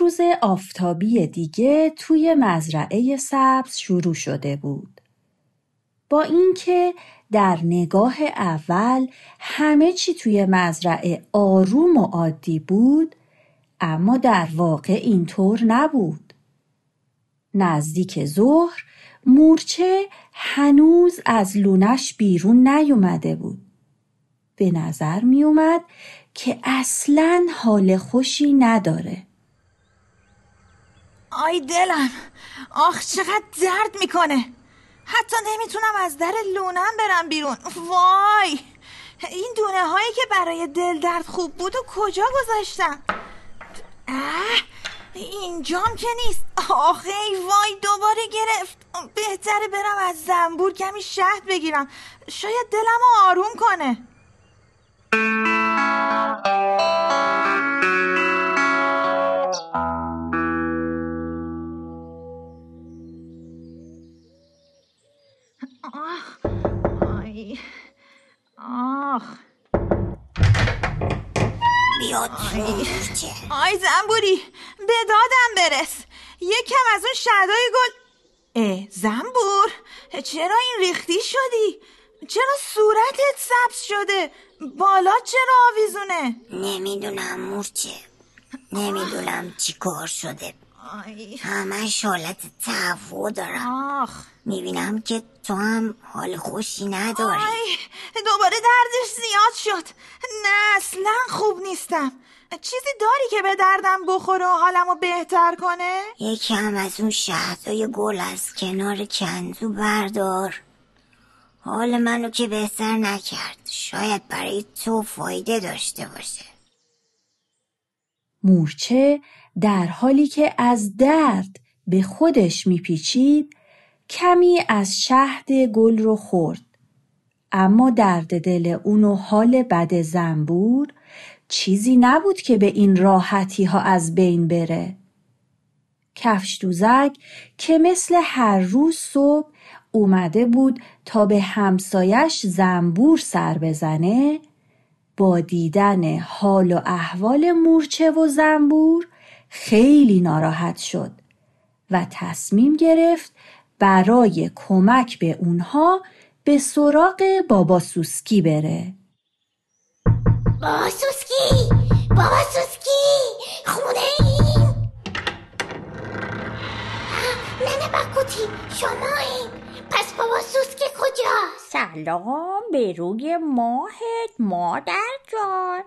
روز آفتابی دیگه توی مزرعه سبز شروع شده بود. با اینکه در نگاه اول همه چی توی مزرعه آروم و عادی بود اما در واقع اینطور نبود. نزدیک ظهر مورچه هنوز از لونش بیرون نیومده بود. به نظر میومد که اصلا حال خوشی نداره. آی دلم. آخ چقدر درد می‌کنه. حتی نمی‌تونم از در لونم برم بیرون. وای! این دونه هایی که برای دل درد خوب بود و کجا گذاشتم؟ اه اینجام که نیست. آخه ای وای دوباره گرفت. بهتره برم از زنبور کمی شهد بگیرم. شاید دلم رو آروم کنه. آخ بیاد آی زنبوری به دادم برس یکم از اون شدای گل اه زنبور چرا این ریختی شدی؟ چرا صورتت سبز شده؟ بالا چرا آویزونه؟ نمی‌دونم مورچه نمی‌دونم چی کار شده آی. همش حالت تهوع دارم. آخ. می‌بینم که تو هم حال خوشی نداری. آی دوباره دردش زیاد شد. نه اصلا خوب نیستم. چیزی داری که به دردم بخوره و حالمو بهتر کنه؟ یکم از اون شهدای گل از کنار کندو بردار. حال منو که بهتر نکرد. شاید برای تو فایده داشته باشه. مورچه در حالی که از درد به خودش میپیچید کمی از شهد گل رو خورد. اما درد دل اون و حال بد زنبور چیزی نبود که به این راحتی ها از بین بره. کفش دوزک که مثل هر روز صبح اومده بود تا به همسایش زنبور سر بزنه با دیدن حال و احوال مورچه و زنبور خیلی ناراحت شد و تصمیم گرفت برای کمک به اونها به سراغ بابا سوسکی بره. بابا سوسکی! بابا سوسکی! خونه ایم! ننه بکوتی شما این پس بابا سوسکی کجاست؟ سلام. به روی ماهت مادر جان.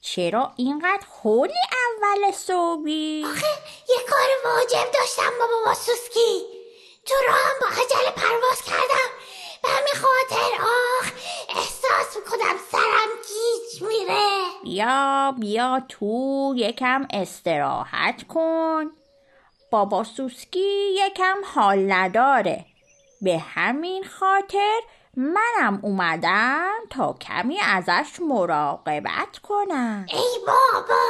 چرا اینقدر هولی اول صبحی؟ آخه یه کار واجب داشتم با بابا سوسکی. تو راهم با عجله پرواز کردم. به همین خاطر آخ احساس می‌کنم سرم گیج میره. بیا بیا تو یکم استراحت کن. بابا سوسکی یکم حال نداره. به همین خاطر منم اومدم تا کمی ازش مراقبت کنم. ای بابا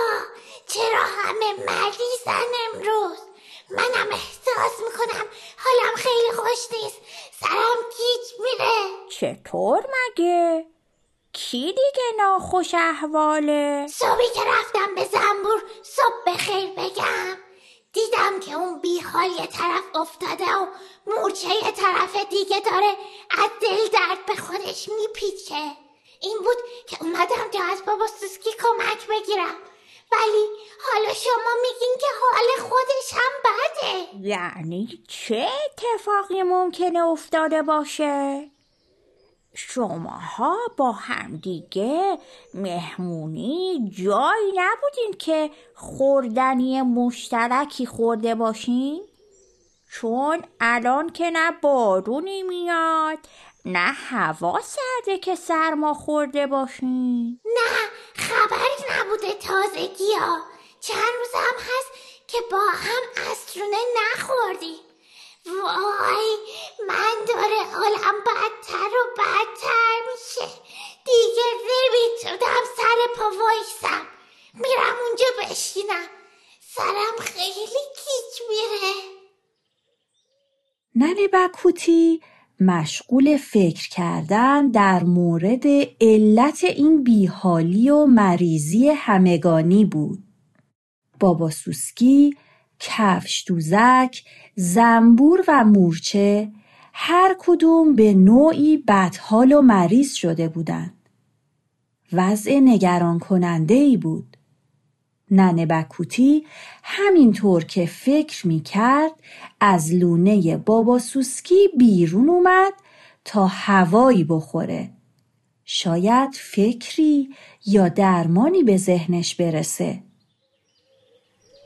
چرا همه مریضن امروز؟ منم احساس می‌کنم حالم خیلی خوش نیست. سرم گیج میره. چطور مگه؟ کی دیگه ناخوش احواله؟ صبحی که رفتم به زنبور صبح بخیر بگم. دیدم که اون بیحال یه طرف افتاده و مورچه یه طرف دیگه داره از دل درد به خودش میپیچه این بود که اومدم تا از بابا سوسکی کمک بگیرم ولی حالا شما میگین که حال خودش هم بده یعنی چه اتفاقی ممکنه افتاده باشه؟ شماها با همدیگه مهمونی جایی نبودین که خوردنی مشترکی خورده باشین؟ چون الان که نه بارونی میاد نه هوا سرده که سرما خورده باشین نه خبری نبوده تازگی ها. چند روز هم هست که با هم اسرونه نخوردیم. وای من داره حالم بدتر و بدتر میشه دیگه نمی‌تونم سر پا وایسم میرم اونجا بشینم سرم خیلی گیج میره مشغول فکر کردن در مورد علت این بیحالی و مریضی همگانی بود. بابا سوسکی، کفش دوزک، زنبور و مورچه هر کدوم به نوعی بدحال و مریض شده بودند. وضع نگران کننده ای بود. ننه بکوتی همینطور که فکر می کرد از لونه بابا سوسکی بیرون اومد تا هوایی بخوره. شاید فکری یا درمانی به ذهنش برسه.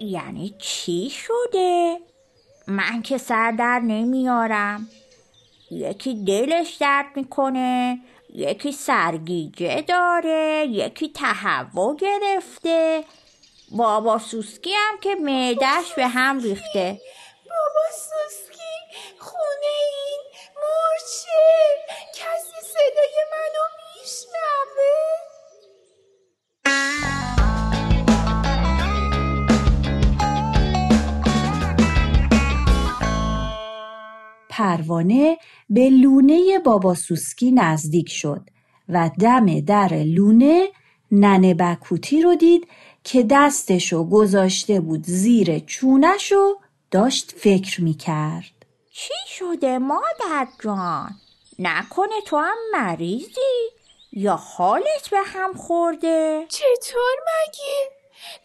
یعنی چی شده؟ من که سر در نمیارم یکی دلش درد می‌کنه یکی سرگیجه داره یکی تهوع گرفته بابا سوسکی هم که معدش به هم ریخته. بابا سوسکی خونه این مرچه. کسی صدای منو میشنوه؟ پروانه به لونه بابا سوسکی نزدیک شد و دم در لونه ننه بکوتی رو دید که دستشو گذاشته بود زیر چونشو داشت فکر می‌کرد چی شده مادر جان؟ نکنه تو هم مریضی؟ یا حالت به هم خورده؟ چطور مگه؟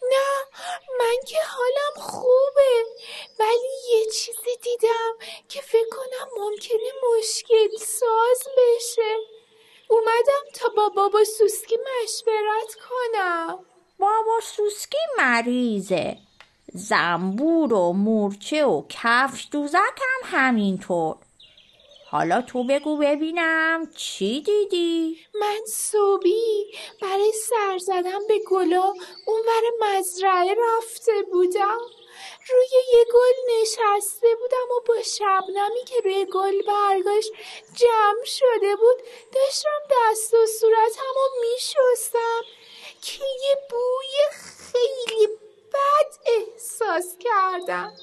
نه من که حالم خوبه ولی یه چیزی دیدم که فکر کنم ممکنه مشکل ساز بشه اومدم تا با بابا سوسکی مشورت کنم بابا سوسکی مریضه. زنبور و مورچه و کفش دوزک هم همینطور. حالا تو بگو ببینم چی دیدی؟ من صبحی برای سر زدن به گلا اونور مزرعه رفته بودم. روی یه گل نشسته بودم و با شبنمی که روی گل برگاش جمع شده بود داشتم دست و صورتم و میشستم. که یه بوی خیلی بد کردم.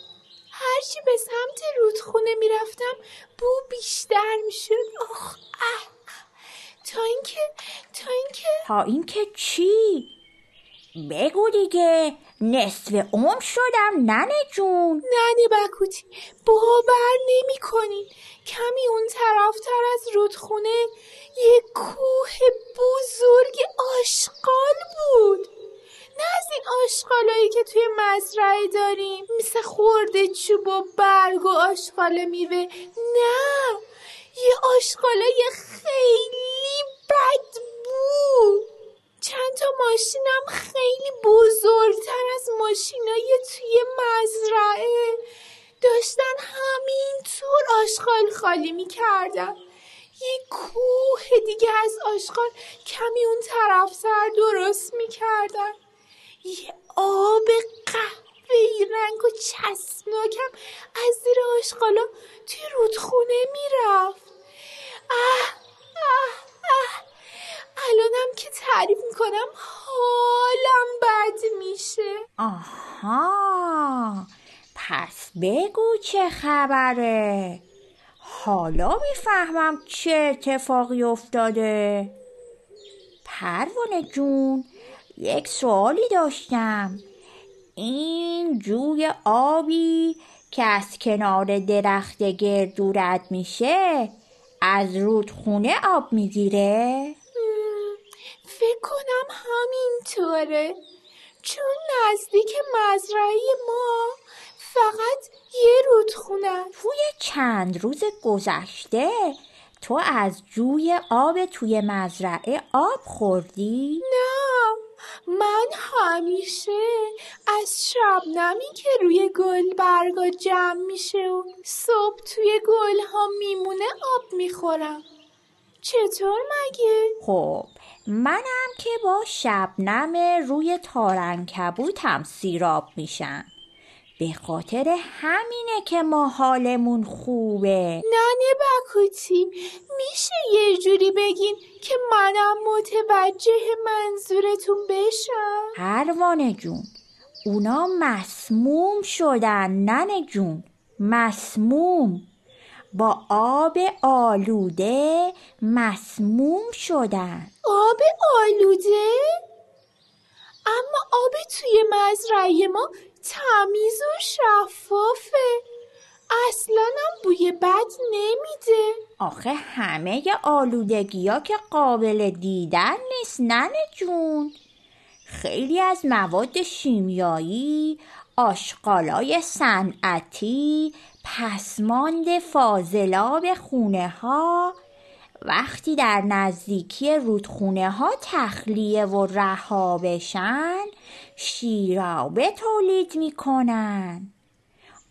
هرچی به سمت رودخونه می‌رفتم بو بیشتر می‌شد. آخ اه تا اینکه تا اینکه تا اینکه چی؟ بگو دیگه. نصف عمر شدم ننه جون. ننه بکوتی باور نمی کنین کمی اون طرفتر از رودخونه یه کوه بزرگ آشغال بود نه از این آشغالایی که توی مزرعه داریم. مثل خورده چوب و برگ و آشغال میوه. نه یه آشغالای خیلی بد بود. چند تا ماشینم خیلی بزرگتر از ماشینای توی مزرعه. داشتن همینطور آشغال خالی می‌کردن. یه کوه دیگه از آشغال کمی اون طرف سر درست می‌کردن. یه آب قهوه‌ای رنگ و چسبناکم. از زیر آشغالا توی رودخونه می‌رفت. اه اه اه. الانم که تعریف می‌کنم حالم بد میشه. آها. پس بگو چه خبره. حالا می‌فهمم چه اتفاقی افتاده. پروانه جون یک سوالی داشتم این جوی آبی که از کنار درخت گردو رد میشه از رودخونه آب می‌گیره؟ فکر کنم همینطوره چون نزدیک مزرعه ما فقط یه رودخونه توی چند روز گذشته تو از جوی آب توی مزرعه آب خوردی؟ نه من همیشه از شبنمی که روی گل برگا جمع میشه و صبح توی گل ها میمونه آب می‌خورم چطور مگه؟ خب منم که با شبنم روی تارنکبوتم سیراب میشم به خاطر همینه که ما حالمون خوبه. ننه بکوتی میشه یه جوری بگین که منم متوجه منظورتون بشم؟ پروانه جون اونا مسموم شدن ننه جون. مسموم. با آب آلوده مسموم شدن. آب آلوده؟ اما آب توی مزرعه ما تمیز و شفافه. اصلا هم بوی بد نمیده. آخه همه آلودگی ها که قابل دیدن نیست ننه جون. خیلی از مواد شیمیایی آشغالای صنعتی پسماند فاضلاب خونه ها وقتی در نزدیکی رودخونه ها تخلیه و رها بشن شیرابه تولید می‌کنن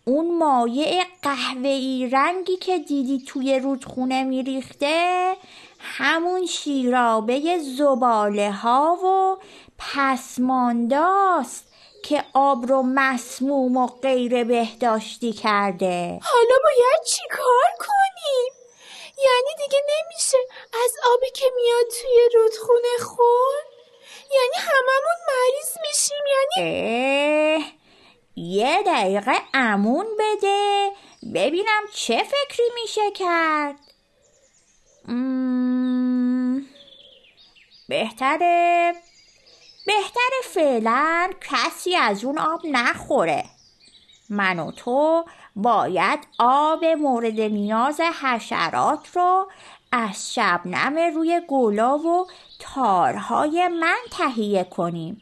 اون مایع قهوه‌ای رنگی که دیدی توی رودخونه میریخته همون شیرابه زباله ها و پسمانداست که آب رو مسموم و غیر بهداشتی کرده حالا باید چی کار کنیم؟ یعنی دیگه نمیشه. از آبی که میاد توی رودخونه خور؟ یعنی هممون مریض میشیم یعنی یه دقیقه امون بده. ببینم چه فکری میشه کرد. بهتره بهتره فعلا کسی از اون آب نخوره. من و تو باید آب مورد نیاز حشرات رو از شبنم روی گلا و تارهای من تهیه کنیم.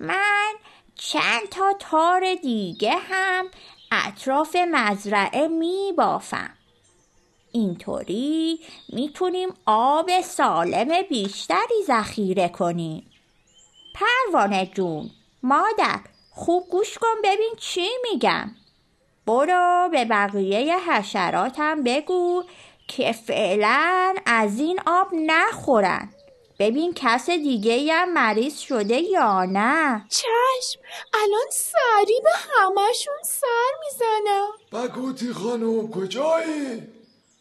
من چند تا تار دیگه هم اطراف مزرعه می بافم اینطوری می‌تونیم آب سالم بیشتری ذخیره کنیم. پروانه جون مادر خوب گوش کن ببین چی میگم. برو به بقیه حشراتم بگو که فعلا از این آب نخورن. ببین کس دیگه هم مریض شده یا نه؟ چشم الان سری به همشون سر می‌زنم. بگوتی خانم کجایی؟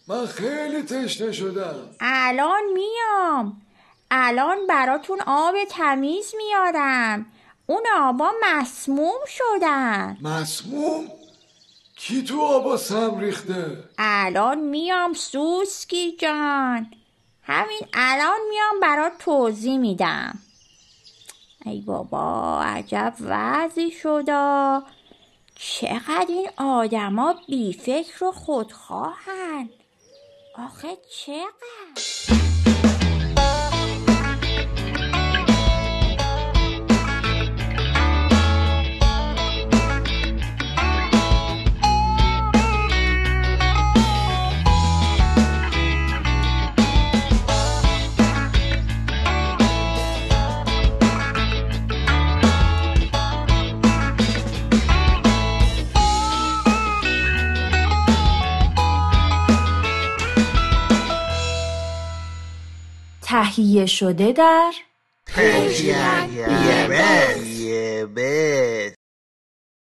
من خیلی تشنه شدم. الان میام. الان براتون آب تمیز میارم. اون آبا مسموم شدن. مسموم؟ کی تو آبا سم ریخته؟ الان میام سوسکی جان. همین الان میام برات توضیح میدم. ای بابا عجب وضعی شدا چقدر این آدما بیفکر و خودخواهن. آخه چقدر؟ تهیه شده در پرژین